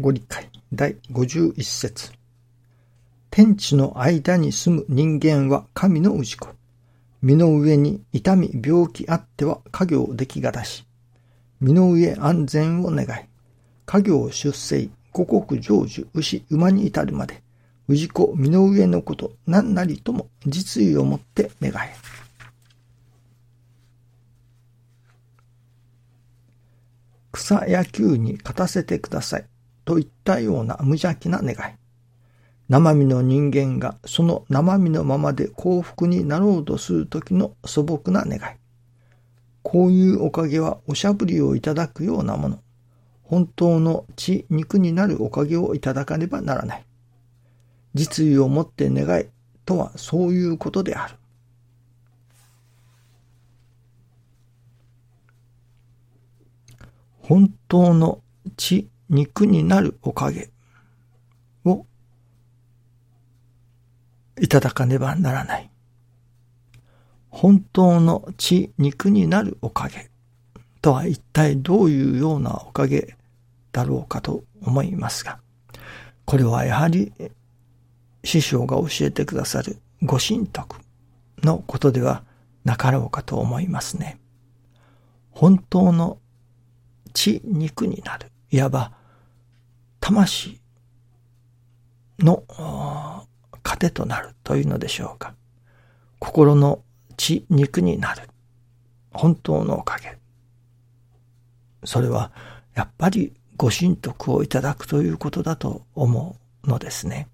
ご理解第51節天地の間に住む人間は神の氏子。身の上に痛み病気あっては家業出来がだし、身の上安全を願い、家業出世、五穀成就、牛、馬に至るまで、氏子身の上のこと、何なりとも実意をもって願え。草野球に勝たせてください。といったような無邪気な願い。生身の人間がその生身のままで幸福になろうとするときの素朴な願い。こういうおかげはおしゃぶりをいただくようなもの。本当の血肉になるおかげをいただかねばならない。実意をもって願いとはそういうことである。本当の血肉になるおかげをいただかねばならない。本当の血肉になるおかげとは一体どういうようなおかげだろうかと思いますが、これはやはり師匠が教えてくださるご神徳のことではなかろうかと思いますね。本当の血肉になる。いわば、魂の糧となるというのでしょうか。心の血肉になる。本当のおかげ。それは、やっぱりご神徳をいただくということだと思うのですね。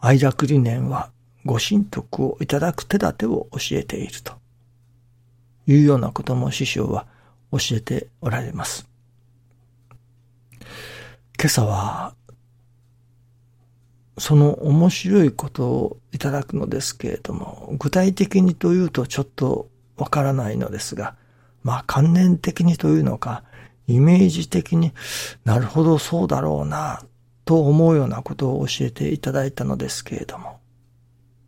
愛楽理念はご神徳をいただく手立てを教えているというようなことも師匠は教えておられます。今朝はその面白いことをいただくのですけれども、具体的にというとちょっとわからないのですが、まあ観念的にというのか、イメージ的になるほどそうだろうな、と思うようなことを教えていただいたのですけれども、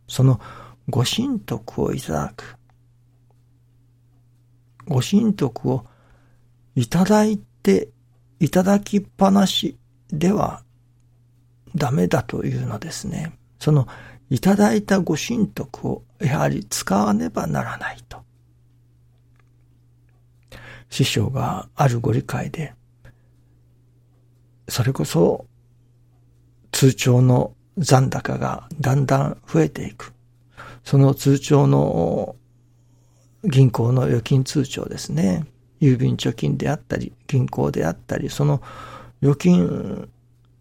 そのご神徳をいただく。ご神徳をいただいていただきっぱなしではダメだというのですね。そのいただいたご神徳をやはり使わねばならないと。師匠があるご理解で、それこそ通帳の残高がだんだん増えていく。その通帳の銀行の預金通帳ですね。郵便貯金であったり、銀行であったり、その預金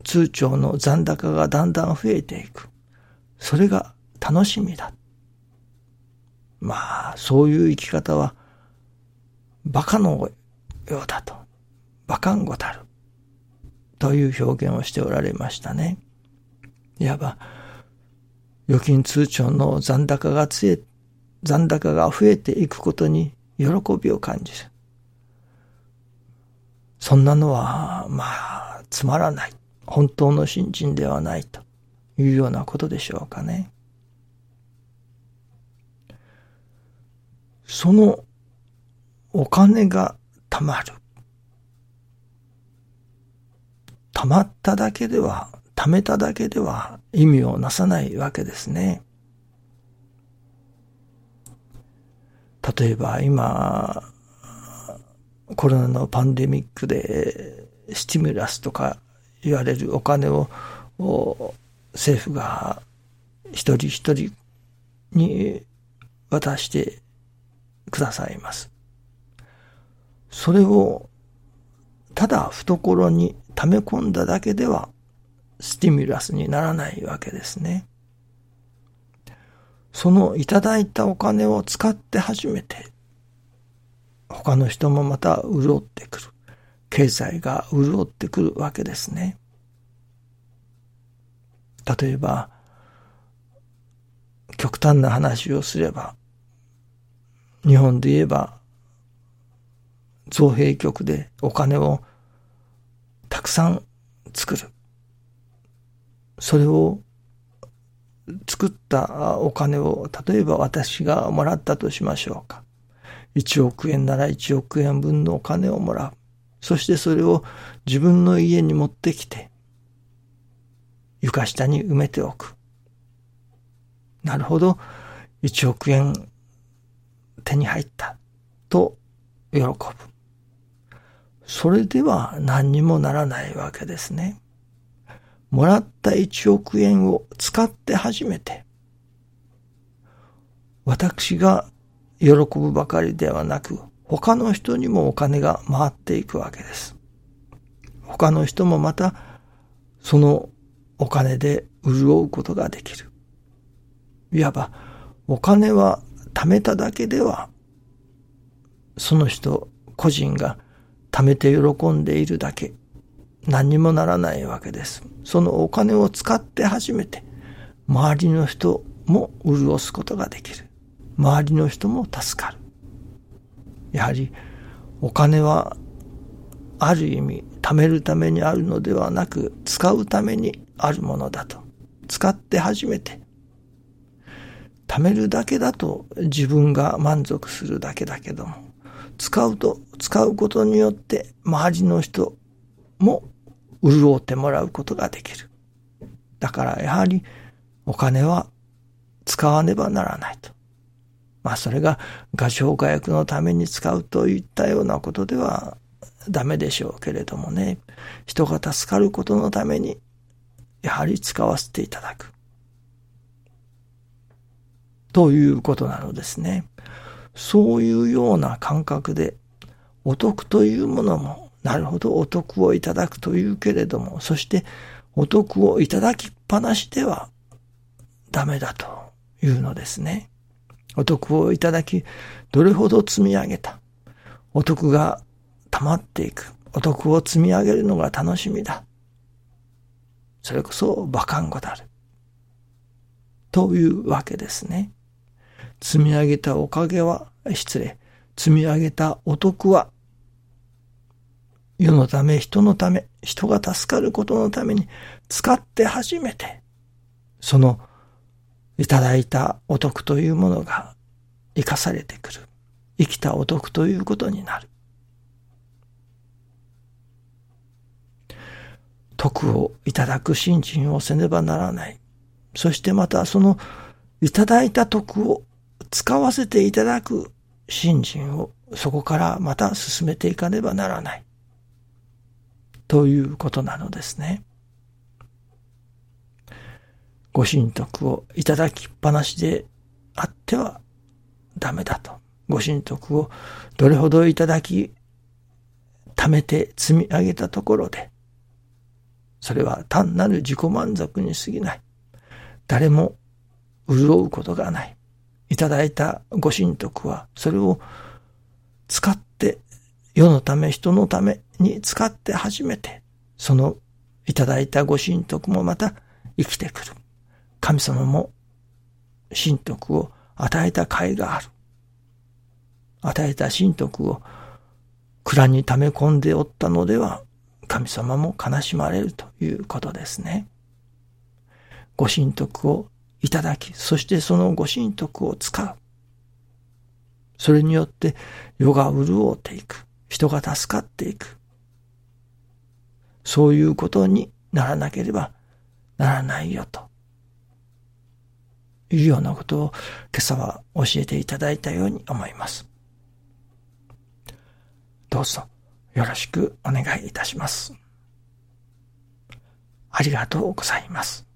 通帳の残高がだんだん増えていく。それが楽しみだ。まあ、そういう生き方は、馬鹿のようだと。馬鹿んごたる。という表現をしておられましたね。いわば、預金通帳の残高がつえ、残高が増えていくことに喜びを感じる。そんなのは、まあ、つまらない。本当の信心ではないというようなことでしょうかね。そのお金が貯まる。貯まっただけでは、貯めただけでは意味をなさないわけですね。例えば今、コロナのパンデミックでスティミュラスとか言われるお金を政府が一人一人に渡してくださいます。それをただ懐に溜め込んだだけではスティミュラスにならないわけですね。そのいただいたお金を使って初めて他の人もまた潤ってくる。経済が潤ってくるわけですね。例えば、極端な話をすれば、日本で言えば、造幣局でお金をたくさん作る。それを作ったお金を、例えば私がもらったとしましょうか。1億円なら1億円分のお金をもらう。そしてそれを自分の家に持ってきて、床下に埋めておく。なるほど、1億円手に入ったと喜ぶ。それでは何にもならないわけですね。もらった1億円を使って初めて、私が喜ぶばかりではなく、他の人にもお金が回っていくわけです。他の人もまた、そのお金で潤うことができる。いわば、お金は貯めただけでは、その人個人が貯めて喜んでいるだけ、何にもならないわけです。そのお金を使って初めて、周りの人も潤すことができる。周りの人も助かる。やはり、お金は、ある意味、貯めるためにあるのではなく、使うためにあるものだと。使って初めて、貯めるだけだと自分が満足するだけだけども、使うと、使うことによって周りの人も潤ってもらうことができる。だからやはりお金は使わねばならないと。まあそれが画商画役のために使うといったようなことではダメでしょうけれどもね。人が助かることのためにやはり使わせていただく。ということなのですね。そういうような感覚で、お得というものも、なるほどお得をいただくというけれども、そしてお得をいただきっぱなしではダメだというのですね。お得をいただき、どれほど積み上げた。お得が溜まっていく。お得を積み上げるのが楽しみだ。それこそ馬鹿ん語だる。というわけですね。積み上げたおかげは、失礼。積み上げたお得は、世のため、人のため、人が助かることのために使って初めて、そのいただいたお得というものが生かされてくる。生きたお得ということになる。徳をいただく信心をせねばならない。そしてまたそのいただいた徳を使わせていただく信心をそこからまた進めていかねばならない。ということなのですね。ご神徳をいただきっぱなしであってはダメだと。ご神徳をどれほどいただき、貯めて積み上げたところで、それは単なる自己満足に過ぎない。誰も潤うことがない。いただいたご神徳は、それを使って、世のため、人のために使って初めて、そのいただいたご神徳もまた生きてくる。神様も神徳を与えた甲斐がある。与えた神徳を蔵に溜め込んでおったのでは、神様も悲しまれるということですね。ご神徳をいただき、そしてそのご神徳を使う。それによって世が潤っていく。人が助かっていく。そういうことにならなければならないよと。いうようなことを今朝は教えていただいたように思います。どうぞよろしくお願いいたします。ありがとうございます。